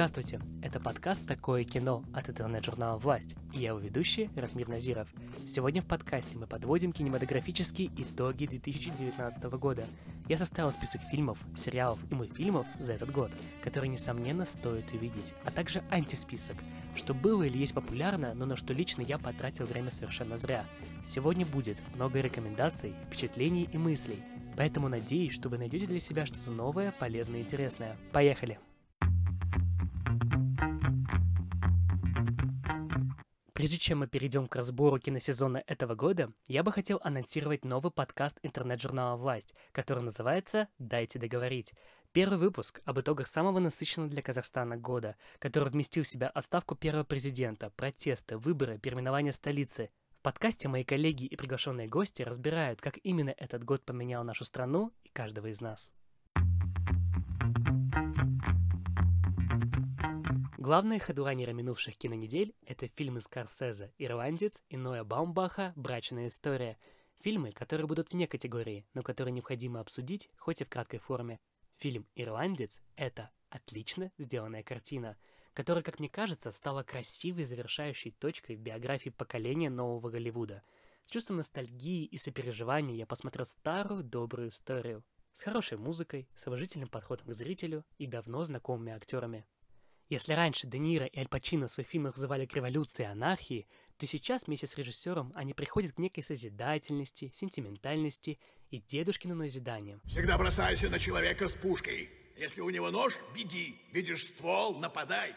Здравствуйте, это подкаст «Такое кино» от интернет-журнала «Власть» и я его ведущий Ратмир Назиров. Сегодня в подкасте мы подводим кинематографические итоги 2019 года. Я составил список фильмов, сериалов и мультфильмов за этот год, которые, несомненно, стоит увидеть, а также антисписок, что было или есть популярно, но на что лично я потратил время совершенно зря. Сегодня будет много рекомендаций, впечатлений и мыслей, поэтому надеюсь, что вы найдете для себя что-то новое, полезное и интересное. Поехали! Прежде чем мы перейдем к разбору киносезона этого года, я бы хотел анонсировать новый подкаст интернет-журнала «Власть», который называется «Дайте договорить». Первый выпуск об итогах самого насыщенного для Казахстана года, который вместил в себя отставку первого президента, протесты, выборы, переименование столицы. В подкасте мои коллеги и приглашенные гости разбирают, как именно этот год поменял нашу страну и каждого из нас. Главные хедлайнеры минувших кинонедель — это фильмы Скорсезе «Ирландец» и Ноя Баумбаха «Брачная история». Фильмы, которые будут вне категории, но которые необходимо обсудить, хоть и в краткой форме. Фильм «Ирландец» — это отлично сделанная картина, которая, как мне кажется, стала красивой завершающей точкой в биографии поколения нового Голливуда. С чувством ностальгии и сопереживания я посмотрел старую добрую историю. С хорошей музыкой, с уважительным подходом к зрителю и давно знакомыми актерами. Если раньше Де Ниро и Аль Пачино в своих фильмах вызывали к революции и анархии, то сейчас вместе с режиссером они приходят к некой созидательности, сентиментальности и дедушкиным назиданиям. Всегда бросайся на человека с пушкой. Если у него нож, беги. Видишь ствол, нападай.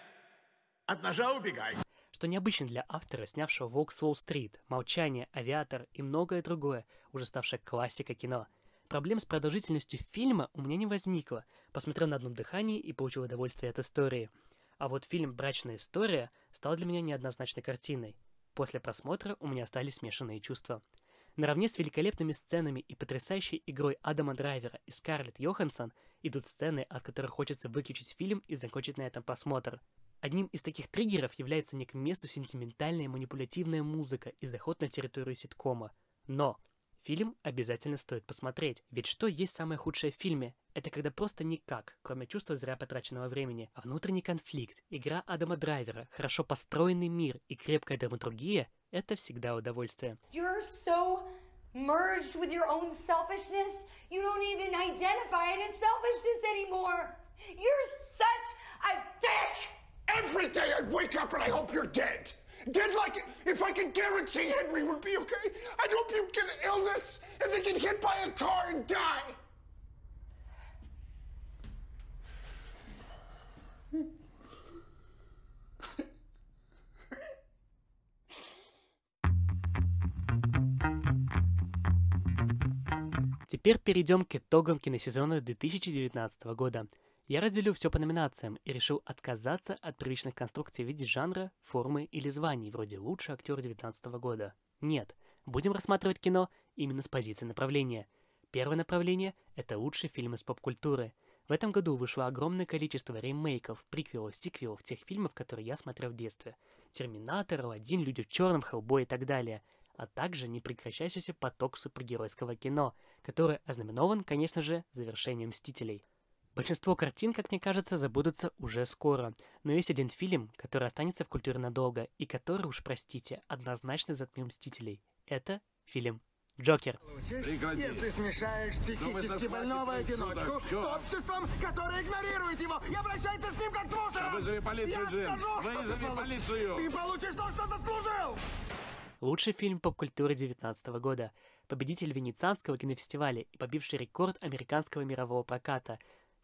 От ножа убегай. Что необычно для автора, снявшего «Волк с Уолл-стрит», «Молчание», «Авиатор» и многое другое, уже ставшее классикой кино. Проблем с продолжительностью фильма у меня не возникло. Посмотрел на одном дыхании и получил удовольствие от истории. А вот фильм «Брачная история» стал для меня неоднозначной картиной. После просмотра у меня остались смешанные чувства. Наравне с великолепными сценами и потрясающей игрой Адама Драйвера и Скарлетт Йоханссон идут сцены, от которых хочется выключить фильм и закончить на этом просмотр. Одним из таких триггеров является не к месту сентиментальная манипулятивная музыка и заход на территорию ситкома. Но фильм обязательно стоит посмотреть, ведь что есть самое худшее в фильме? Это когда просто никак, кроме чувства зря потраченного времени, а внутренний конфликт, игра Адама Драйвера, хорошо построенный мир и крепкая драматургия — это всегда удовольствие. You're so merged with your own selfishness, you don't even identify it as selfishness anymore. You're such a dick! Every day I wake up and I hope you're dead. Dead like if I can guarantee Henry would be okay. I'd hope you get an illness and then get hit by a car and die. Теперь перейдем к итогам киносезона 2019 года. Я разделю все по номинациям и решил отказаться от привычных конструкций в виде жанра, формы или званий, вроде «Лучший актер 2019 года». Нет, будем рассматривать кино именно с позиции направления. Первое направление — это лучшие фильмы с поп-культуры. В этом году вышло огромное количество ремейков, приквелов, сиквелов тех фильмов, которые я смотрел в детстве. «Терминатор», «Аладдин», «Люди в черном», «Хеллбой» и так далее — а также непрекращающийся поток супергеройского кино, который ознаменован, конечно же, завершением «Мстителей». Большинство картин, как мне кажется, забудутся уже скоро, но есть один фильм, который останется в культуре надолго и который, уж простите, однозначно затмил «Мстителей». Это фильм Джокер. Если смешаешь психически больного одиночку с обществом, которое игнорирует его и обращается с ним как с мусором. Вызови полицию, Я Джим. скажу, что Вызови полицию. Ты получишь то, что заслужил. Лучший фильм поп-культуры 2019 года, победитель Венецианского кинофестиваля и побивший рекорд американского мирового проката.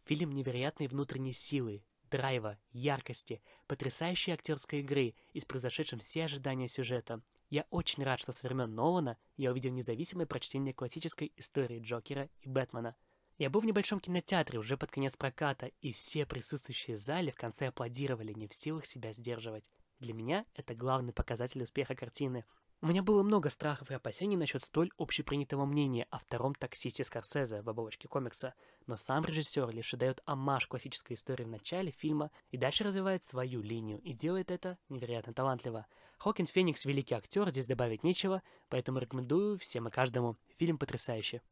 Фильм невероятной внутренней силы, драйва, яркости, потрясающей актерской игры и с произошедшим все ожидания сюжета. Я очень рад, что со времен Нолана я увидел независимое прочтение классической истории Джокера и Бэтмена. Я был в небольшом кинотеатре уже под конец проката, и все присутствующие в зале в конце аплодировали, не в силах себя сдерживать. Для меня это главный показатель успеха картины. У меня было много страхов и опасений насчет столь общепринятого мнения о втором таксисте Скорсезе в оболочке комикса, но сам режиссер лишь дает амаш классической истории в начале фильма и дальше развивает свою линию, и делает это невероятно талантливо. Хокин Феникс великий актер, здесь добавить нечего, поэтому рекомендую всем и каждому. Фильм потрясающий.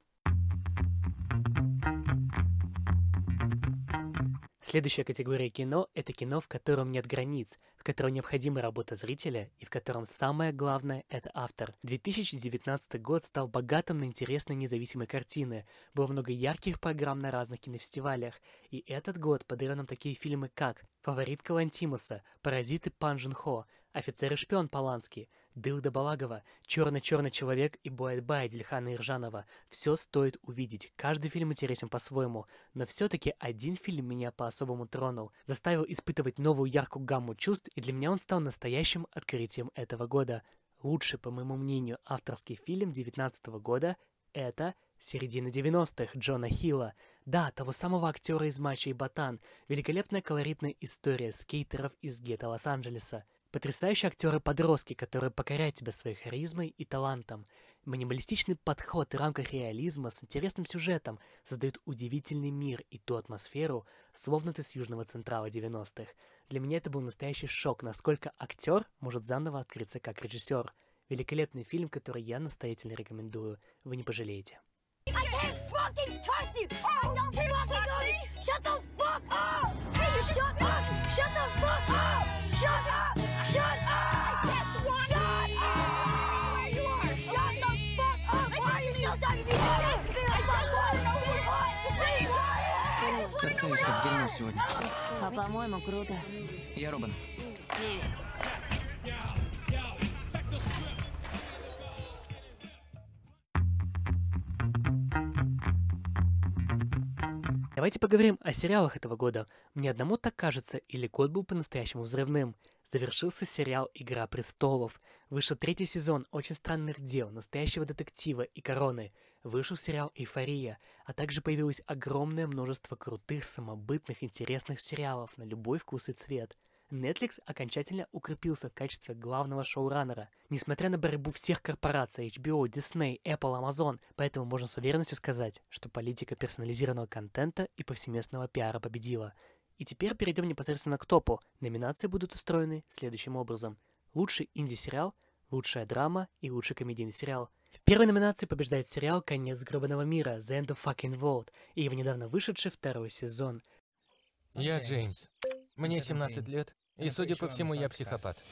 Следующая категория кино — это кино, в котором нет границ, в котором необходима работа зрителя и в котором самое главное — это автор. 2019 год стал богатым на интересные независимые картины, было много ярких программ на разных кинофестивалях, и этот год подарил нам такие фильмы, как «Фаворитка Лантимуса», «Паразиты Пан Хо», «Офицер и шпион» Полански, «Дылда» Балагова, «Черный-черный человек» и «Бой Атбая» Адильхана Ержанова. Все стоит увидеть. Каждый фильм интересен по-своему. Но все-таки один фильм меня по-особому тронул. Заставил испытывать новую яркую гамму чувств, и для меня он стал настоящим открытием этого года. Лучший, по моему мнению, авторский фильм 2019 года — это середина 90-х Джона Хилла. Да, того самого актера из «Мачо и Ботан». Великолепная колоритная история скейтеров из гетто Лос-Анджелеса. Потрясающие актеры-подростки, которые покоряют тебя своей харизмой и талантом. Минималистичный подход в рамках реализма с интересным сюжетом создают удивительный мир и ту атмосферу, словно ты с Южного Централа 90-х. Для меня это был настоящий шок, насколько актер может заново открыться как режиссер. Великолепный фильм, который я настоятельно рекомендую. Вы не пожалеете. I can't fucking trust you! Oh, don't fucking Shut the fuck up! Hey, you shut up! Shut the fuck up! Shut up! Shut up! That's one! Shut up! You are! Shut the fuck up! Why are you still talking to me? I just want to know what Катаюсь как дерьмо сегодня. А по-моему, круто. Я Робин. Стиви. Давайте поговорим о сериалах этого года. Мне одному так кажется, или год был по-настоящему взрывным. Завершился сериал «Игра престолов». Вышел третий сезон «Очень странных дел», «Настоящего детектива» и «Короны». Вышел сериал «Эйфория», а также появилось огромное множество крутых, самобытных, интересных сериалов на любой вкус и цвет – Netflix окончательно укрепился в качестве главного шоураннера, несмотря на борьбу всех корпораций HBO, Disney, Apple, Amazon, поэтому можно с уверенностью сказать, что политика персонализированного контента и повсеместного пиара победила. И теперь перейдем непосредственно к топу. Номинации будут устроены следующим образом. Лучший инди-сериал, лучшая драма и лучший комедийный сериал. В первой номинации побеждает сериал «Конец гробаного мира» The End of Fucking World и его недавно вышедший второй сезон. Я Джеймс. Мне 17 лет, и, судя по всему, я психопат.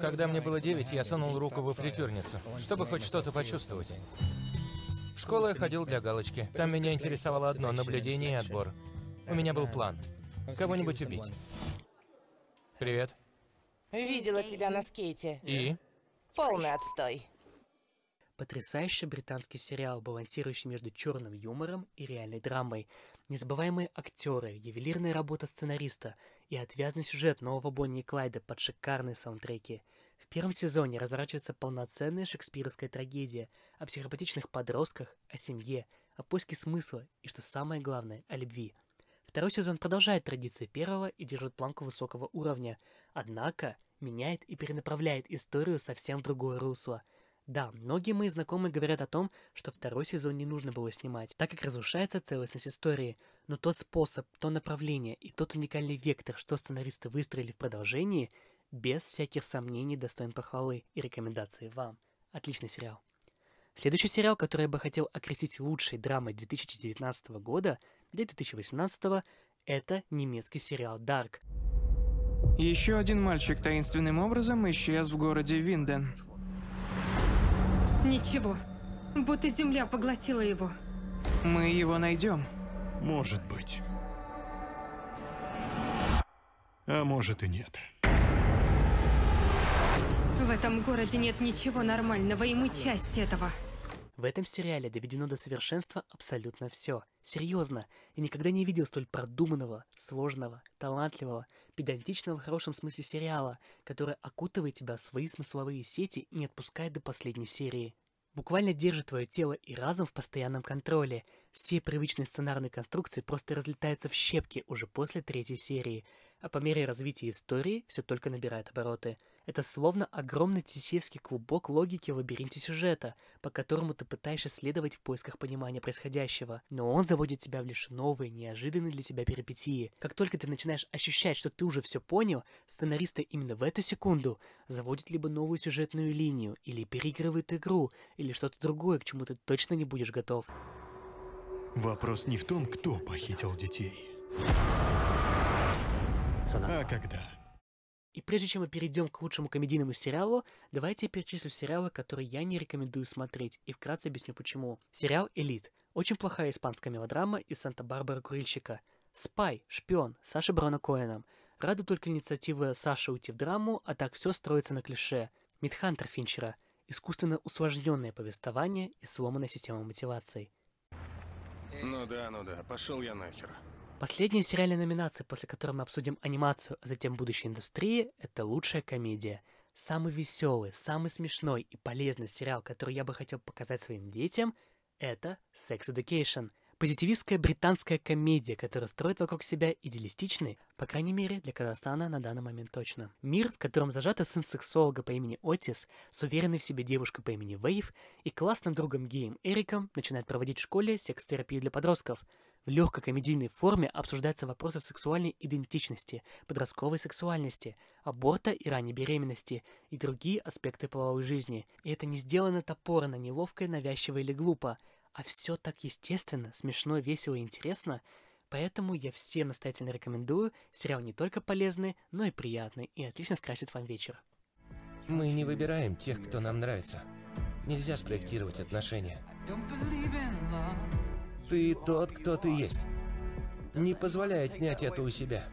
Когда мне было 9, я сунул руку во фритюрницу, чтобы хоть что-то почувствовать. В школу я ходил для галочки. Там меня интересовало одно — наблюдение и отбор. У меня был план. Кого-нибудь убить. Привет. Видела тебя на скейте. И? Полный отстой. Потрясающий британский сериал, балансирующий между черным юмором и реальной драмой. Незабываемые актеры, ювелирная работа сценариста и отвязный сюжет нового Бонни и Клайда под шикарные саундтреки. В первом сезоне разворачивается полноценная шекспировская трагедия о психопатичных подростках, о семье, о поиске смысла и, что самое главное, о любви. Второй сезон продолжает традиции первого и держит планку высокого уровня, однако меняет и перенаправляет историю совсем в другое русло – да, многие мои знакомые говорят о том, что второй сезон не нужно было снимать, так как разрушается целостность истории. Но тот способ, то направление и тот уникальный вектор, что сценаристы выстроили в продолжении, без всяких сомнений достоин похвалы и рекомендации вам. Отличный сериал. Следующий сериал, который я бы хотел окрестить лучшей драмой 2019 года для 2018, это немецкий сериал Dark. Еще один мальчик таинственным образом исчез в городе Винден. Ничего. Будто земля поглотила его. Мы его найдем. Может быть. А может и нет. В этом городе нет ничего нормального, и мы часть этого. В этом сериале доведено до совершенства абсолютно все. Серьезно, я никогда не видел столь продуманного, сложного, талантливого, педантичного в хорошем смысле сериала, который окутывает тебя в свои смысловые сети и не отпускает до последней серии. Буквально держит твое тело и разум в постоянном контроле. Все привычные сценарные конструкции просто разлетаются в щепки уже после третьей серии, а по мере развития истории все только набирает обороты. Это словно огромный тесевский клубок логики в лабиринте сюжета, по которому ты пытаешься следовать в поисках понимания происходящего, но он заводит тебя в лишь новые, неожиданные для тебя перипетии. Как только ты начинаешь ощущать, что ты уже все понял, сценаристы именно в эту секунду заводят либо новую сюжетную линию, или переигрывают игру, или что-то другое, к чему ты точно не будешь готов. Вопрос не в том, кто похитил детей. А когда? И прежде чем мы перейдем к лучшему комедийному сериалу, давайте я перечислю сериалы, которые я не рекомендую смотреть, и вкратце объясню почему. Сериал «Элит». Очень плохая испанская мелодрама из Санта-Барбара Курильщика. «Спай», «Шпион», Саша Брона Коэном. Рада только инициатива Саши уйти в драму, а так все строится на клише. Мидхантер Финчера. Искусственно усложненное повествование и сломанная система мотиваций. Ну да, ну да, пошел я нахер. Последняя сериальная номинация, после которой мы обсудим анимацию, а затем будущее индустрии, это лучшая комедия. Самый веселый, самый смешной и полезный сериал, который я бы хотел показать своим детям, это Sex Education. Позитивистская британская комедия, которая строит вокруг себя идеалистичный, по крайней мере для Казахстана на данный момент точно, мир, в котором зажатый сын сексолога по имени Отис с уверенной в себе девушкой по имени Вейв и классным другом геем Эриком начинает проводить в школе секс-терапию для подростков – в легкой комедийной форме обсуждаются вопросы сексуальной идентичности, подростковой сексуальности, аборта и ранней беременности и другие аспекты половой жизни. И это не сделано топорно, неловко, навязчиво или глупо, а все так естественно, смешно, весело и интересно. Поэтому я всем настоятельно рекомендую. Сериал не только полезный, но и приятный, и отлично скрасит вам вечер. Мы не выбираем тех, кто нам нравится. Нельзя спроектировать отношения. Ты тот, кто ты есть. Не позволяй отнять это у себя.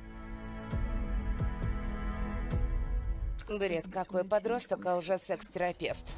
Бред, какой подросток, а уже секс-терапевт.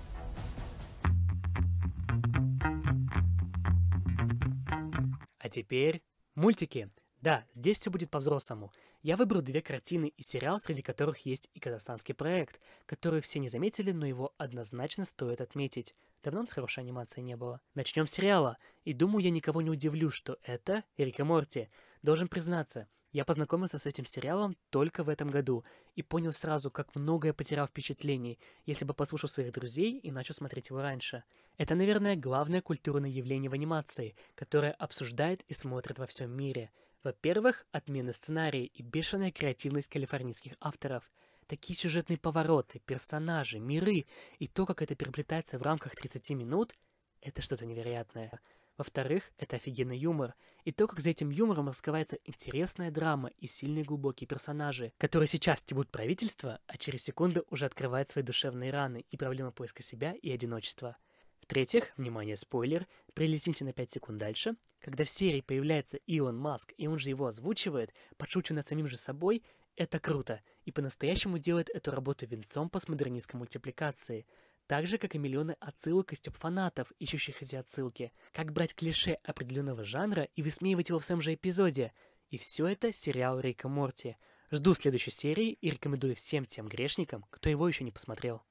А теперь мультики. Да, здесь все будет по-взрослому. Я выбрал две картины и сериал, среди которых есть и казахстанский проект, который все не заметили, но его однозначно стоит отметить. Давно у нас хорошей анимации не было. Начнем с сериала. И думаю, я никого не удивлю, что это Рика Морти. Должен признаться, я познакомился с этим сериалом только в этом году и понял сразу, как многое потерял впечатлений, если бы послушал своих друзей и начал смотреть его раньше. Это, наверное, главное культурное явление в анимации, которое обсуждает и смотрит во всем мире. Во-первых, отмены сценария и бешеная креативность калифорнийских авторов – Такие сюжетные повороты, персонажи, миры и то, как это переплетается в рамках 30 минут, это что-то невероятное. Во-вторых, это офигенный юмор. И то, как за этим юмором раскрывается интересная драма и сильные глубокие персонажи, которые сейчас стебут правительство, а через секунду уже открывают свои душевные раны и проблемы поиска себя и одиночества. В-третьих, внимание, спойлер, прилетите на 5 секунд дальше, когда в серии появляется Илон Маск, и он же его озвучивает, подшучивая над самим же собой, это круто, и по-настоящему делает эту работу венцом постмодернистской мультипликации, так же, как и миллионы отсылок и степ фанатов, ищущих эти отсылки. Как брать клише определенного жанра и высмеивать его в своем же эпизоде. И все это сериал Рика Морти. Жду следующей серии и рекомендую всем тем грешникам, кто его еще не посмотрел.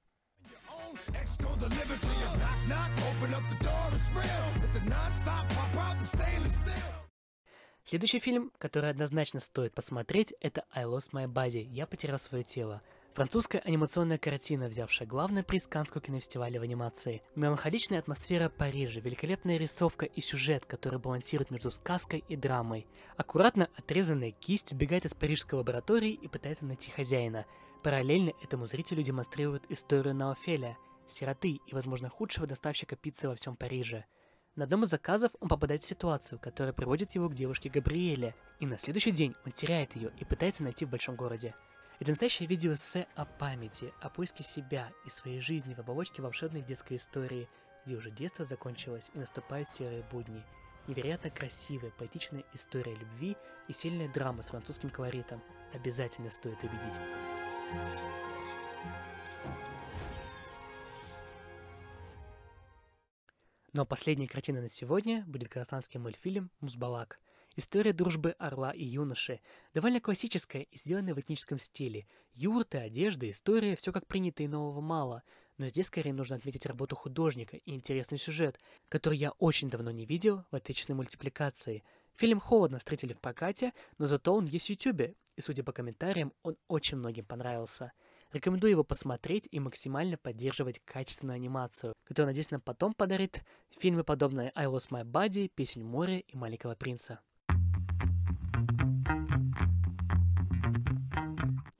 Следующий фильм, который однозначно стоит посмотреть, это I Lost My Body. Я потерял свое тело. Французская анимационная картина, взявшая главный приз Каннского кинофестиваля в анимации. Меланхоличная атмосфера Парижа, великолепная рисовка и сюжет, который балансирует между сказкой и драмой. Аккуратно отрезанная кисть бегает из парижской лаборатории и пытается найти хозяина. Параллельно этому зрителю демонстрируют историю Наофеля, сироты и, возможно, худшего доставщика пиццы во всем Париже – на одном из заказов он попадает в ситуацию, которая приводит его к девушке Габриэле, и на следующий день он теряет ее и пытается найти в большом городе. Это настоящее видео с о памяти, о поиске себя и своей жизни в оболочке волшебной детской истории, где уже детство закончилось и наступают серые будни. Невероятно красивая, поэтичная история любви и сильная драма с французским колоритом. Обязательно стоит увидеть. Но последняя картина на сегодня будет казахстанский мультфильм «Музбалак». История дружбы орла и юноши. Довольно классическая и сделанная в этническом стиле. Юрты, одежда, история, все как принято и нового мало. Но здесь скорее нужно отметить работу художника и интересный сюжет, который я очень давно не видел в отечественной мультипликации. Фильм холодно встретили в прокате, но зато он есть в Ютубе, и судя по комментариям, он очень многим понравился. Рекомендую его посмотреть и максимально поддерживать качественную анимацию, которая, надеюсь, нам потом подарит фильмы, подобные I Lost My Body, Песень моря и Маленького принца.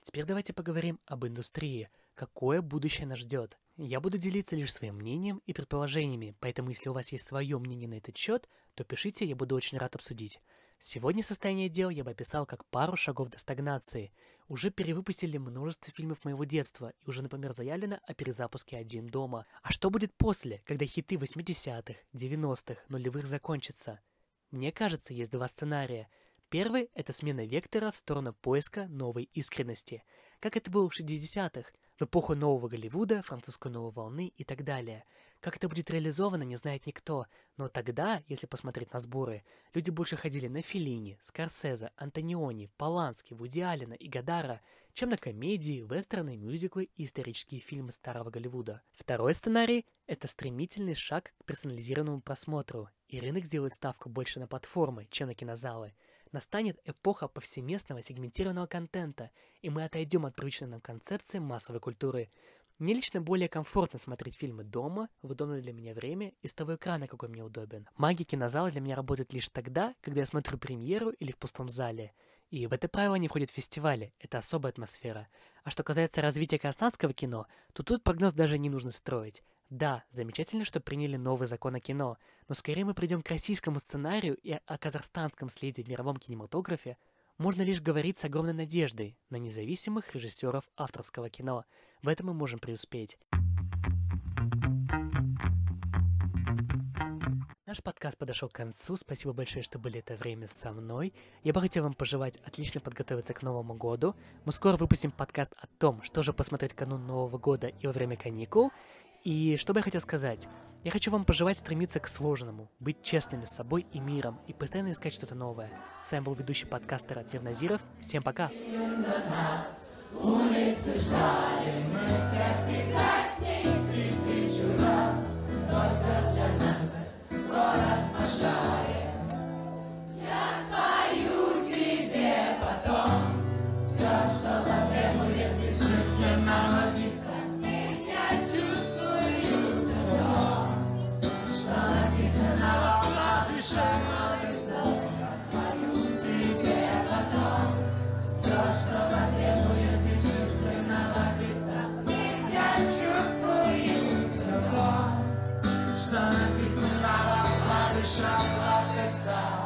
Теперь давайте поговорим об индустрии. Какое будущее нас ждет? Я буду делиться лишь своим мнением и предположениями, поэтому если у вас есть свое мнение на этот счет, то пишите, я буду очень рад обсудить. Сегодня состояние дел я бы описал как пару шагов до стагнации. Уже перевыпустили множество фильмов моего детства, и уже, например, заявлено о перезапуске «Один дома». А что будет после, когда хиты 80-х, 90-х, нулевых закончатся? Мне кажется, есть два сценария. Первый – это смена вектора в сторону поиска новой искренности, как это было в 60-х, в эпоху нового Голливуда, французской новой волны и так далее. Как это будет реализовано, не знает никто, но тогда, если посмотреть на сборы, люди больше ходили на Филини, Скорсезе, Антониони, Полански, Вуди Аллена и Гадара, чем на комедии, вестерны, мюзиклы и исторические фильмы старого Голливуда. Второй сценарий – это стремительный шаг к персонализированному просмотру, и рынок сделает ставку больше на платформы, чем на кинозалы – настанет эпоха повсеместного сегментированного контента, и мы отойдем от привычной нам концепции массовой культуры. Мне лично более комфортно смотреть фильмы дома, в удобное для меня время и с того экрана, какой мне удобен. Магия кинозала для меня работает лишь тогда, когда я смотрю премьеру или в пустом зале. И в это правило не входят фестивали, это особая атмосфера. А что касается развития казахстанского кино, то тут прогноз даже не нужно строить. Да, замечательно, что приняли новый закон о кино, но скорее мы придем к российскому сценарию и о казахстанском следе в мировом кинематографе можно лишь говорить с огромной надеждой на независимых режиссеров авторского кино. В этом мы можем преуспеть. Наш подкаст подошел к концу. Спасибо большое, что были это время со мной. Я бы хотел вам пожелать отлично подготовиться к Новому году. Мы скоро выпустим подкаст о том, что же посмотреть канун Нового года и во время каникул. И что бы я хотел сказать? Я хочу вам пожелать стремиться к сложному, быть честными с собой и миром, и постоянно искать что-то новое. С вами был ведущий подкастер Атмир Назиров. Всем пока! Улицы ждали мы всех прекрасней тысячу раз, только для нас город вважает. Я спою тебе потом все, что потребует бесчисленного писка. Я чувствую решила весна, я спою тебе потом. Все, что потребует и чувственного песка, ведь я чувствую все что написано в кладышах лапеста.